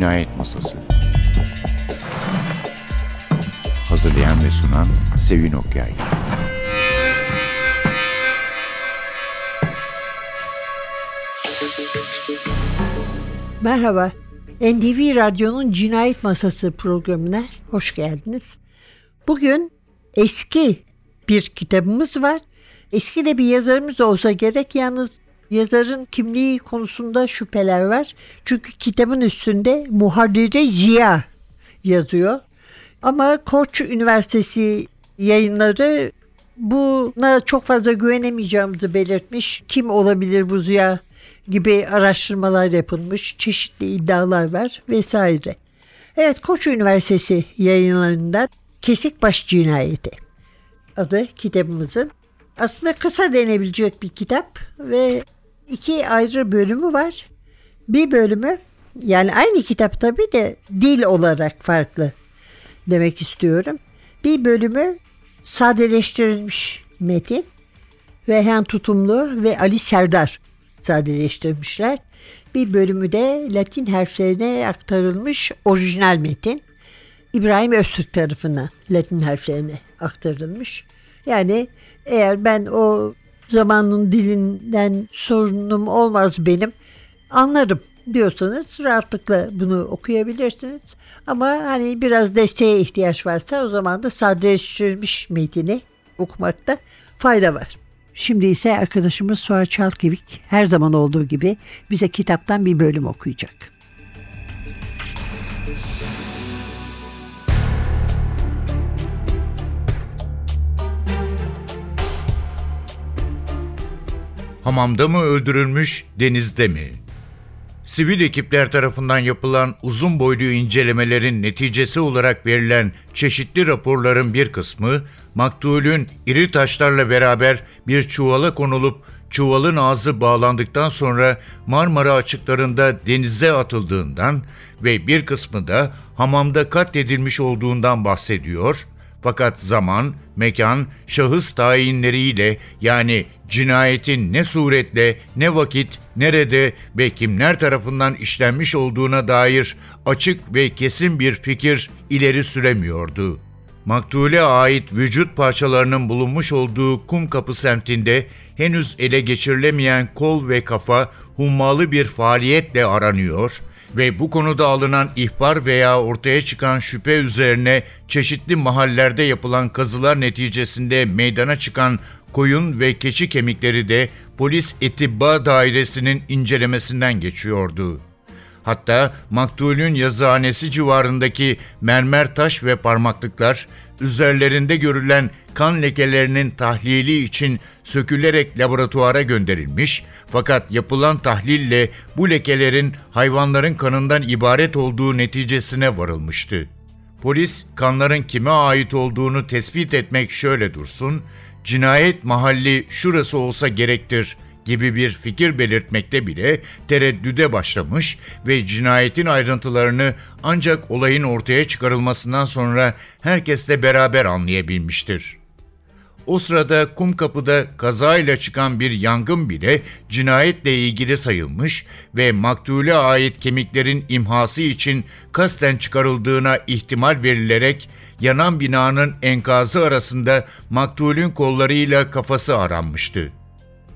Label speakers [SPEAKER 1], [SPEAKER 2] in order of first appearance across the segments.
[SPEAKER 1] Cinayet Masası Hazırlayan ve sunan Sevin Okyay
[SPEAKER 2] Merhaba, NTV Radyo'nun Cinayet Masası programına hoş geldiniz. Bugün eski bir kitabımız var. Eski de bir yazarımız olsa gerek yalnız yazarın kimliği konusunda şüpheler var. Çünkü kitabın üstünde Muharrire Ziya yazıyor. Ama Koç Üniversitesi yayınları buna çok fazla güvenemeyeceğimizi belirtmiş. Kim olabilir bu Ziya gibi araştırmalar yapılmış. Çeşitli iddialar var vesaire. Evet Koç Üniversitesi yayınlarından Kesikbaş Cinayeti adı kitabımızın. Aslında kısa denebilecek bir kitap ve iki ayrı bölümü var. Bir bölümü yani aynı kitap tabii de dil olarak farklı demek istiyorum. Bir bölümü sadeleştirilmiş metin. Reyhan Tutumlu ve Ali Serdar sadeleştirmişler. Bir bölümü de Latin harflerine aktarılmış orijinal metin. İbrahim Öztürk tarafından Latin harflerine aktarılmış. Yani eğer ben o zamanın dilinden sorunum olmaz benim anlarım diyorsanız rahatlıkla bunu okuyabilirsiniz. Ama hani biraz desteğe ihtiyaç varsa o zaman da sadeleştirilmiş metini okumakta fayda var. Şimdi ise arkadaşımız Suha Çalkevik her zaman olduğu gibi bize kitaptan bir bölüm okuyacak.
[SPEAKER 3] Hamamda mı öldürülmüş, denizde mi? Sivil ekipler tarafından yapılan uzun boylu incelemelerin neticesi olarak verilen çeşitli raporların bir kısmı, maktulün iri taşlarla beraber bir çuvala konulup çuvalın ağzı bağlandıktan sonra Marmara açıklarında denize atıldığından ve bir kısmı da hamamda katledilmiş olduğundan bahsediyor fakat zaman, mekan, şahıs tayinleriyle yani cinayetin ne suretle, ne vakit, nerede ve kimler tarafından işlenmiş olduğuna dair açık ve kesin bir fikir ileri süremiyordu. Maktule ait vücut parçalarının bulunmuş olduğu Kumkapı semtinde henüz ele geçirilemeyen kol ve kafa hummalı bir faaliyetle aranıyor ve bu konuda alınan ihbar veya ortaya çıkan şüphe üzerine çeşitli mahallerde yapılan kazılar neticesinde meydana çıkan koyun ve keçi kemikleri de polis etibba dairesinin incelemesinden geçiyordu. Hatta maktulün yazıhanesi civarındaki mermer taş ve parmaklıklar üzerlerinde görülen kan lekelerinin tahlili için sökülerek laboratuvara gönderilmiş fakat yapılan tahlille bu lekelerin hayvanların kanından ibaret olduğu neticesine varılmıştı. Polis kanların kime ait olduğunu tespit etmek şöyle dursun, cinayet mahalli şurası olsa gerektir gibi bir fikir belirtmekte bile tereddüde başlamış ve cinayetin ayrıntılarını ancak olayın ortaya çıkarılmasından sonra herkesle beraber anlayabilmiştir. O sırada Kumkapı'da kazayla çıkan bir yangın bile cinayetle ilgili sayılmış ve maktule ait kemiklerin imhası için kasten çıkarıldığına ihtimal verilerek yanan binanın enkazı arasında maktulün kollarıyla kafası aranmıştı.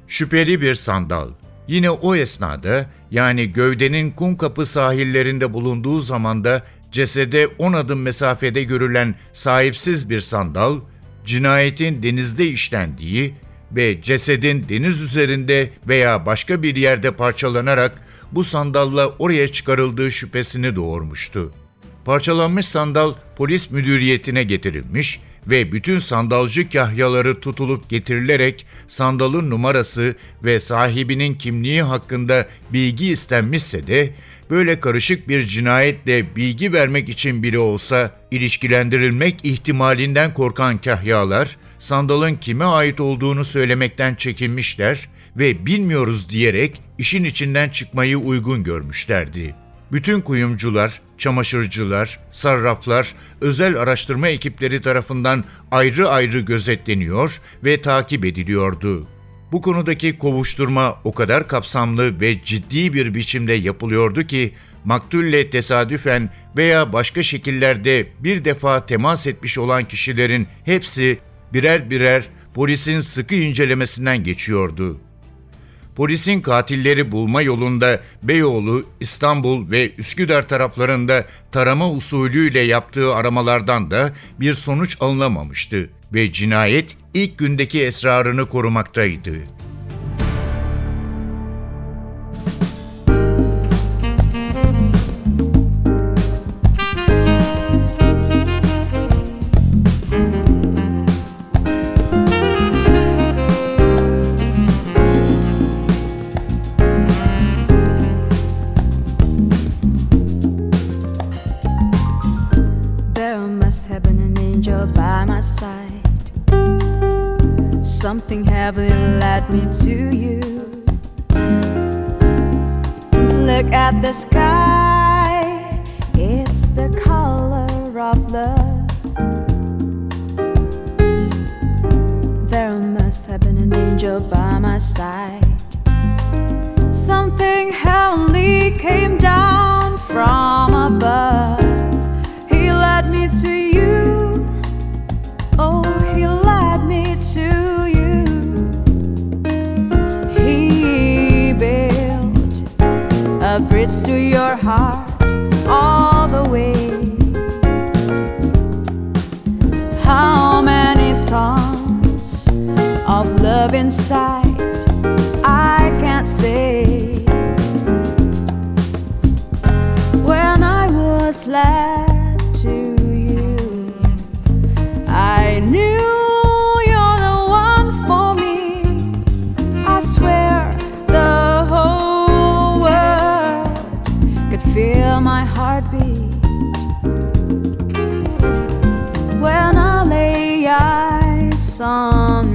[SPEAKER 3] Şüpheli bir sandal. Yine o esnada yani gövdenin Kumkapı sahillerinde bulunduğu zamanda cesede 10 adım mesafede görülen sahipsiz bir sandal, cinayetin denizde işlendiği ve cesedin deniz üzerinde veya başka bir yerde parçalanarak bu sandalla oraya çıkarıldığı şüphesini doğurmuştu. Parçalanmış sandal polis müdüriyetine getirilmiş ve bütün sandalcı kahyaları tutulup getirilerek sandalın numarası ve sahibinin kimliği hakkında bilgi istenmişse de böyle karışık bir cinayetle bilgi vermek için bile olsa ilişkilendirilmek ihtimalinden korkan kahyalar sandalın kime ait olduğunu söylemekten çekinmişler ve bilmiyoruz diyerek işin içinden çıkmayı uygun görmüşlerdi. Bütün kuyumcular, çamaşırcılar, sarraflar, özel araştırma ekipleri tarafından ayrı ayrı gözetleniyor ve takip ediliyordu. Bu konudaki kovuşturma o kadar kapsamlı ve ciddi bir biçimde yapılıyordu ki maktulle tesadüfen veya başka şekillerde bir defa temas etmiş olan kişilerin hepsi birer birer polisin sıkı incelemesinden geçiyordu. Polisin katilleri bulma yolunda Beyoğlu, İstanbul ve Üsküdar taraflarında tarama usulüyle yaptığı aramalardan da bir sonuç alınamamıştı ve cinayet ilk gündeki esrarını korumaktaydı.
[SPEAKER 4] Me to you. Look at the sky, it's the color of love. There must have been an angel by my side. Something heavenly came down from a bridge to your heart all the way. How many tons of love inside? some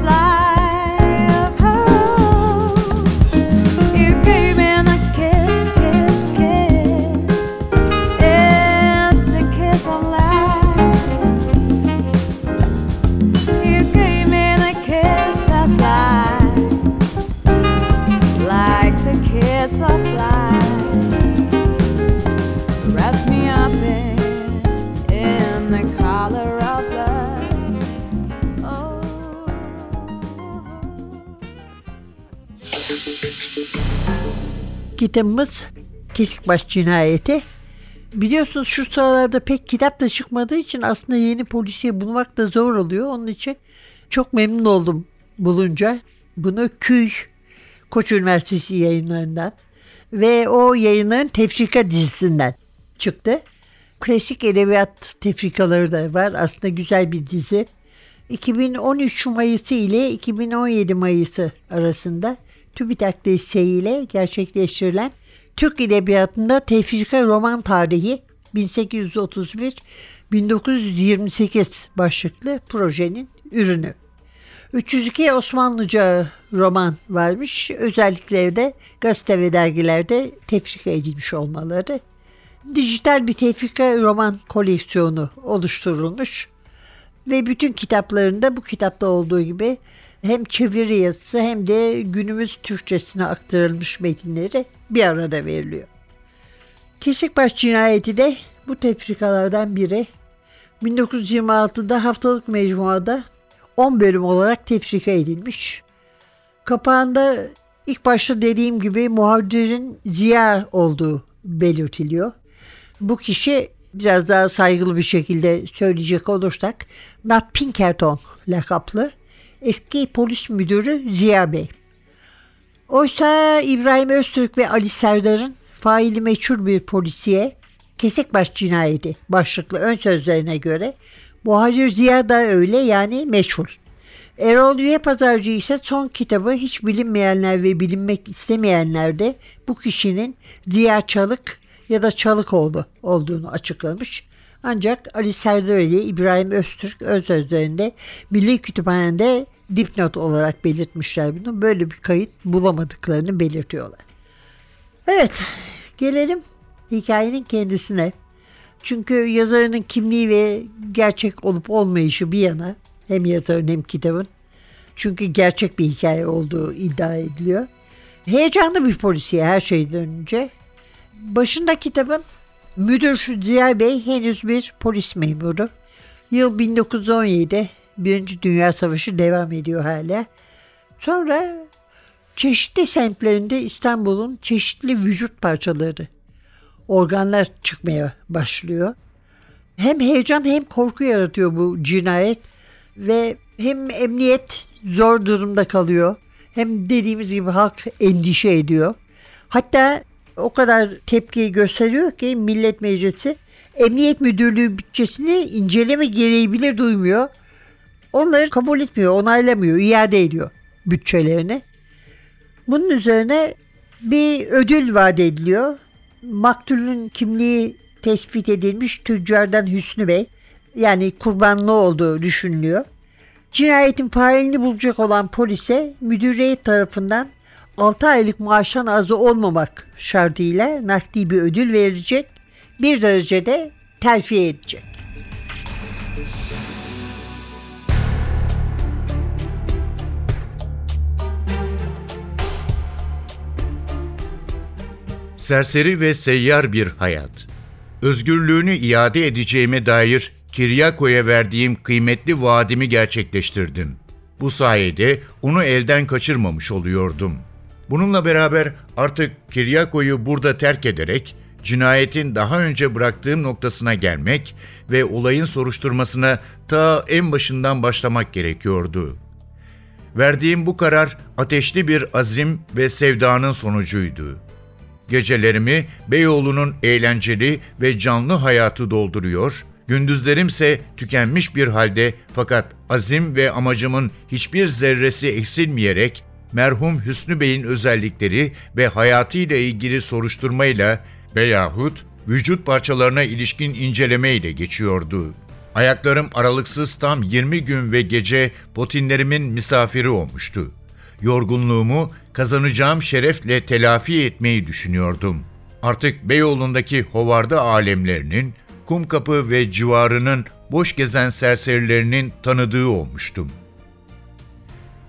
[SPEAKER 4] Fly.
[SPEAKER 2] Kitabımız Kesikbaş Cinayeti. Biliyorsunuz şu sıralarda pek kitap da çıkmadığı için aslında yeni polisiye bulmak da zor oluyor. Onun için çok memnun oldum bulunca. Bunu Küy Koç Üniversitesi yayınlarından ve o yayınların tefrika dizisinden çıktı. Klasik edebiyat tefrikaları da var. Aslında güzel bir dizi. 2013 Mayısı ile 2017 Mayısı arasında TÜBİTAK desteğiyle gerçekleştirilen Türk Edebiyatı'nda tefrika roman tarihi 1831-1928 başlıklı projenin ürünü. 302 Osmanlıca roman varmış. Özellikle de gazete ve dergilerde tefrika edilmiş olmaları dijital bir tefrika roman koleksiyonu oluşturulmuş. Ve bütün kitaplarında bu kitapta olduğu gibi hem çeviri yazısı hem de günümüz Türkçesine aktarılmış metinleri bir arada veriliyor. Kesikbaş cinayeti de bu tefrikalardan biri. 1926'da haftalık mecmuada 10 bölüm olarak tefrika edilmiş. Kapağında ilk başta dediğim gibi muhacirin Ziya olduğu belirtiliyor. Bu kişi biraz daha saygılı bir şekilde söyleyecek olursak Nat Pinkerton lakaplı eski polis müdürü Ziya Bey. Oysa İbrahim Öztürk ve Ali Serdar'ın faili meçhul bir polisiye Kesekbaş cinayeti başlıklı ön sözlerine göre Muhacir Ziya da öyle yani meçhul. Erol Üye Pazarcı ise son kitabı hiç bilinmeyenler ve bilinmek istemeyenler de bu kişinin Ziya Çalık ya da Çalıkoğlu olduğunu açıklamış. Ancak Ali Serdar ile İbrahim Öztürk ön sözlerinde Milli Kütüphane'de dipnot olarak belirtmişler bunu. Böyle bir kayıt bulamadıklarını belirtiyorlar. Evet gelelim hikayenin kendisine. Çünkü yazarının kimliği ve gerçek olup olmayışı bir yana hem yazarın hem kitabın. Çünkü gerçek bir hikaye olduğu iddia ediliyor. Heyecanlı bir polisiye her şeyden önce. Başında kitabın müdür Ziya Bey henüz bir polis memuru. Yıl 1917. Birinci Dünya Savaşı devam ediyor hala. Sonra çeşitli semtlerinde İstanbul'un çeşitli vücut parçaları, organlar çıkmaya başlıyor. Hem heyecan hem korku yaratıyor bu cinayet ve hem emniyet zor durumda kalıyor. Hem dediğimiz gibi halk endişe ediyor. Hatta o kadar tepki gösteriyor ki Millet Meclisi Emniyet Müdürlüğü bütçesini inceleme gereği bile duymuyor. Onları kabul etmiyor, onaylamıyor, iade ediyor bütçelerini. Bunun üzerine bir ödül vaat ediliyor. Maktulün kimliği tespit edilmiş tüccardan Hüsnü Bey. Yani kurbanlı olduğu düşünülüyor. Cinayetin failini bulacak olan polise müdüriyet tarafından 6 aylık maaştan azı olmamak şartıyla nakdi bir ödül verilecek. Bir derecede terfi edecek.
[SPEAKER 3] Serseri ve seyyar bir hayat. Özgürlüğünü iade edeceğime dair Kiryako'ya verdiğim kıymetli vaadimi gerçekleştirdim. Bu sayede onu elden kaçırmamış oluyordum. Bununla beraber artık Kiryako'yu burada terk ederek cinayetin daha önce bıraktığım noktasına gelmek ve olayın soruşturmasına ta en başından başlamak gerekiyordu. Verdiğim bu karar ateşli bir azim ve sevdanın sonucuydu. Gecelerimi Beyoğlu'nun eğlenceli ve canlı hayatı dolduruyor, gündüzlerimse tükenmiş bir halde fakat azim ve amacımın hiçbir zerresi eksilmeyerek merhum Hüsnü Bey'in özellikleri ve hayatıyla ilgili soruşturmayla veyahut vücut parçalarına ilişkin incelemeyle geçiyordu. Ayaklarım aralıksız tam 20 gün ve gece potinlerimin misafiri olmuştu. Yorgunluğumu kazanacağım şerefle telafi etmeyi düşünüyordum. Artık Beyoğlu'ndaki hovarda alemlerinin, Kumkapı ve civarının boş gezen serserilerinin tanıdığı olmuştum.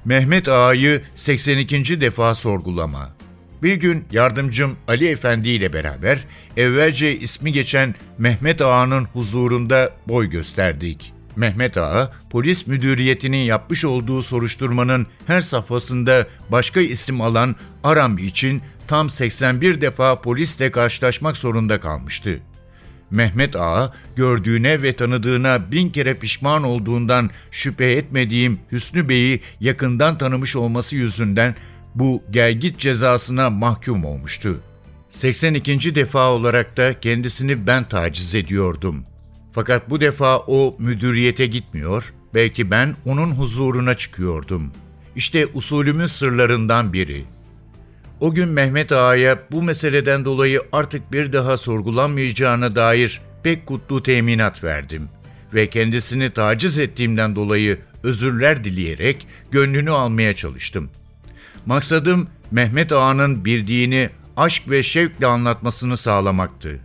[SPEAKER 3] Mehmet Ağa'yı 82. defa sorgulama. Bir gün yardımcım Ali Efendi ile beraber evvelce ismi geçen Mehmet Ağa'nın huzurunda boy gösterdik. Mehmet Ağa, polis müdüriyetinin yapmış olduğu soruşturmanın her safhasında başka isim alan Aram için tam 81 defa polisle karşılaşmak zorunda kalmıştı. Mehmet Ağa, gördüğüne ve tanıdığına bin kere pişman olduğundan şüphe etmediğim Hüsnü Bey'i yakından tanımış olması yüzünden bu gelgit cezasına mahkum olmuştu. 82. defa olarak da kendisini ben taciz ediyordum. Fakat bu defa o müdüriyete gitmiyor, belki ben onun huzuruna çıkıyordum. İşte usulümün sırlarından biri. O gün Mehmet Ağa'ya bu meseleden dolayı artık bir daha sorgulanmayacağına dair pek kutlu teminat verdim ve kendisini taciz ettiğimden dolayı özürler dileyerek gönlünü almaya çalıştım. Maksadım Mehmet Ağa'nın bildiğini aşk ve şevkle anlatmasını sağlamaktı.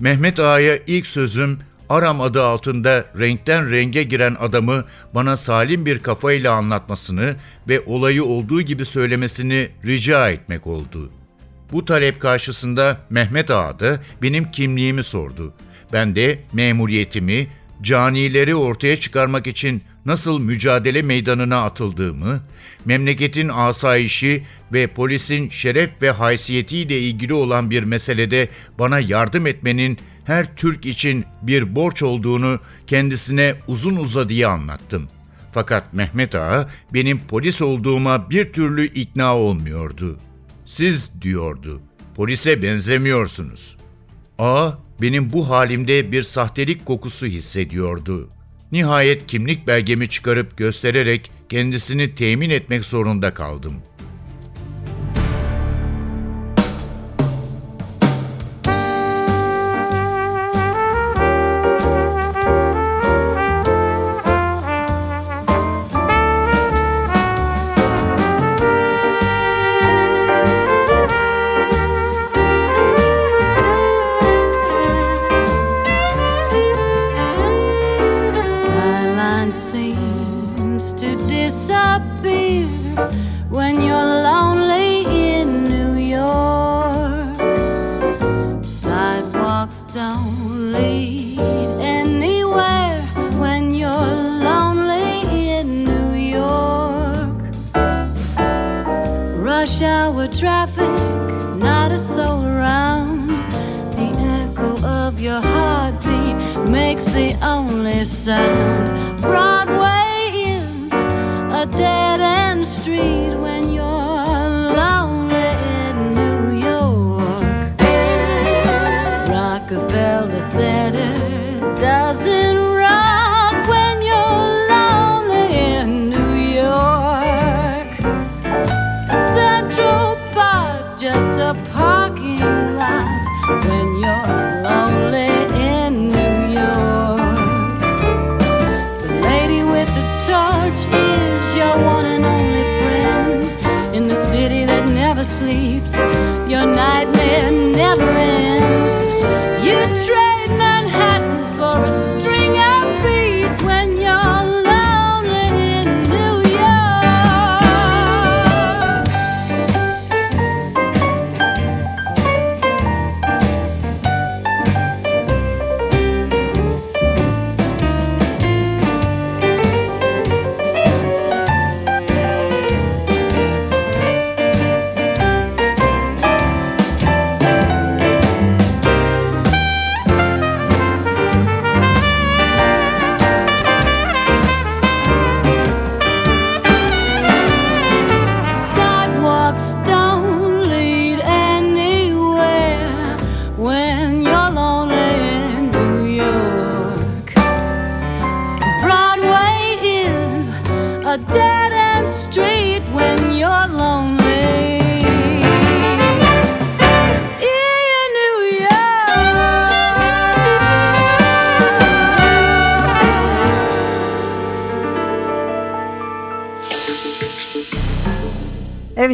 [SPEAKER 3] Mehmet Ağa'ya ilk sözüm Aram adı altında renkten renge giren adamı bana salim bir kafayla anlatmasını ve olayı olduğu gibi söylemesini rica etmek oldu. Bu talep karşısında Mehmet Ağa da benim kimliğimi sordu. Ben de memuriyetimi, canileri ortaya çıkarmak için nasıl mücadele meydanına atıldığımı, memleketin asayişi ve polisin şeref ve haysiyetiyle ilgili olan bir meselede bana yardım etmenin her Türk için bir borç olduğunu kendisine uzun uzadıya anlattım. Fakat Mehmet Ağa benim polis olduğuma bir türlü ikna olmuyordu. Siz diyordu, polise benzemiyorsunuz. A, benim bu halimde bir sahtelik kokusu hissediyordu. Nihayet kimlik belgemi çıkarıp göstererek kendisini temin etmek zorunda kaldım.
[SPEAKER 5] Don't lead anywhere when you're lonely in New York. Rush hour traffic, not a soul around. The echo of your heartbeat makes the only sound. Broadway is a dead end street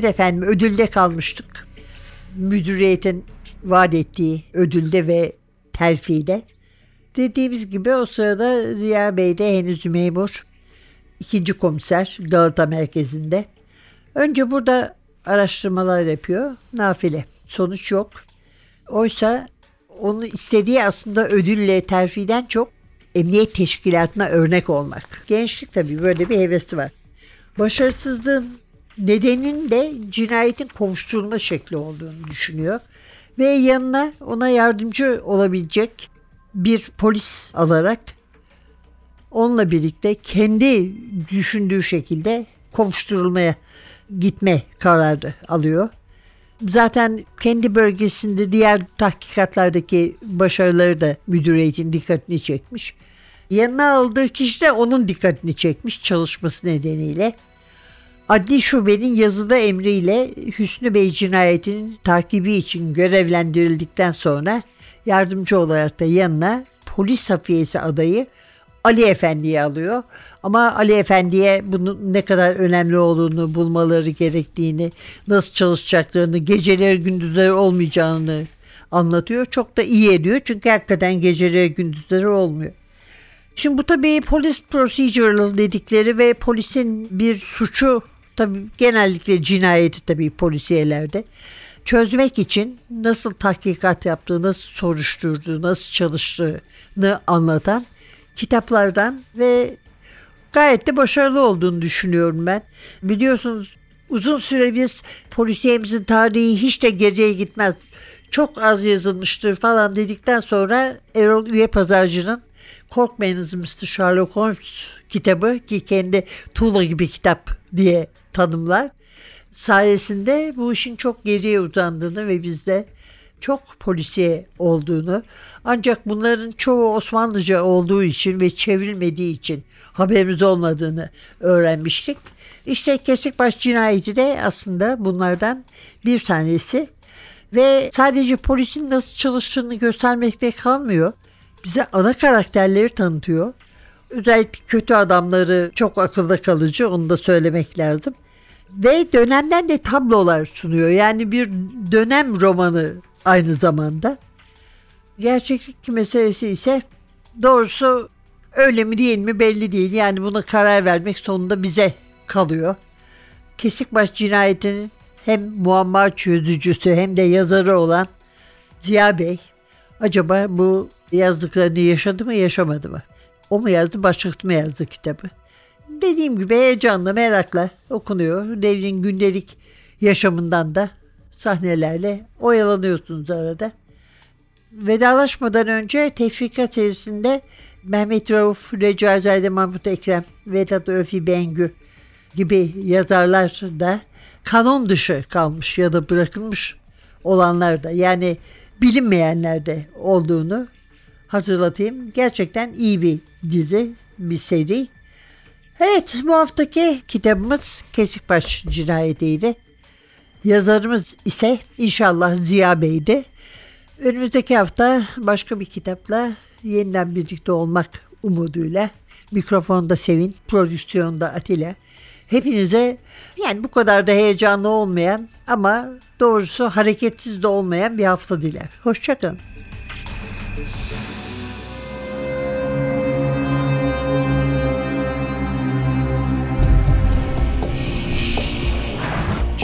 [SPEAKER 2] Evet efendim ödülde kalmıştık. Müdüriyetin vaat ettiği ödülde ve terfide. Dediğimiz gibi o sırada Ziya Bey de henüz memur. ikinci komiser Galata merkezinde. Önce burada araştırmalar yapıyor. Nafile. Sonuç yok. Oysa onun istediği aslında ödülle terfiden çok emniyet teşkilatına örnek olmak. Gençlik tabii böyle bir hevesi var. Başarısızlığın nedenin de cinayetin kovuşturulma şekli olduğunu düşünüyor. Ve yanına ona yardımcı olabilecek bir polis alarak onunla birlikte kendi düşündüğü şekilde kovuşturulmaya gitme kararı alıyor. Zaten kendi bölgesinde diğer tahkikatlardaki başarıları da müdüriyetin dikkatini çekmiş. Yanına aldığı kişi de onun dikkatini çekmiş çalışması nedeniyle. Adli şubenin yazıda emriyle Hüsnü Bey cinayetinin takibi için görevlendirildikten sonra yardımcı olarak da yanına polis hafiyesi adayı Ali Efendi'yi alıyor. Ama Ali Efendi'ye bunun ne kadar önemli olduğunu, bulmaları gerektiğini, nasıl çalışacaklarını, geceleri gündüzleri olmayacağını anlatıyor. Çok da iyi ediyor çünkü hakikaten geceleri gündüzleri olmuyor. Şimdi bu tabii polis procedural dedikleri ve polisin bir suçu tabii genellikle cinayeti tabii polisiyelerde çözmek için nasıl tahkikat yaptığı, nasıl soruşturduğu, nasıl çalıştığını anlatan kitaplardan ve gayet de başarılı olduğunu düşünüyorum ben. Biliyorsunuz uzun süre biz polisiyemizin tarihi hiç de geriye gitmez. Çok az yazılmıştır falan dedikten sonra Erol Üye Pazarcı'nın Korkmayınız Mr. Sherlock Holmes kitabı ki kendi tuğla gibi kitap diye tanımlar. Sayesinde bu işin çok geriye uzandığını ve bizde çok polisiye olduğunu ancak bunların çoğu Osmanlıca olduğu için ve çevrilmediği için haberimiz olmadığını öğrenmiştik. İşte Kesikbaş cinayeti de aslında bunlardan bir tanesi ve sadece polisin nasıl çalıştığını göstermekte kalmıyor. Bize ana karakterleri tanıtıyor. Özellikle kötü adamları çok akılda kalıcı onu da söylemek lazım. Ve dönemden de tablolar sunuyor. Yani bir dönem romanı aynı zamanda. Gerçeklik meselesi ise doğrusu öyle mi değil mi belli değil. Yani buna karar vermek sonunda bize kalıyor. Kesikbaş cinayetinin hem muamma çözücüsü hem de yazarı olan Ziya Bey acaba bu yazdıklarını yaşadı mı yaşamadı mı? O mu yazdı başkası mı yazdı kitabı? Dediğim gibi heyecanla merakla okunuyor. Devrin gündelik yaşamından da sahnelerle oyalanıyorsunuz arada. Vedalaşmadan önce Tefrikat serisinde Mehmet Rauf, Recaizade Mahmut Ekrem, Vedat Öfi Bengü gibi yazarlar da kanon dışı kalmış ya da bırakılmış olanlar da yani bilinmeyenler de olduğunu hatırlatayım. Gerçekten iyi bir dizi, bir seri. Evet bu haftaki kitabımız Kesikbaş cinayetiydi. Yazarımız ise inşallah Ziya Bey'di. Önümüzdeki hafta başka bir kitapla yeniden birlikte olmak umuduyla. Mikrofonda Sevin, prodüksiyonda Atilla. Hepinize yani bu kadar da heyecanlı olmayan ama doğrusu hareketsiz de olmayan bir hafta diler. Hoşçakalın.